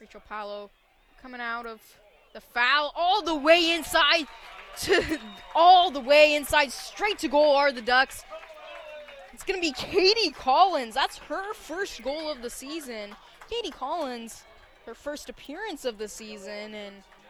Rachel Paolo coming out of the foul all the way inside to all the way inside straight to goal are the Ducks. It's going to be Katie Collins. That's her first goal of the season. Katie Collins, her first appearance of the season and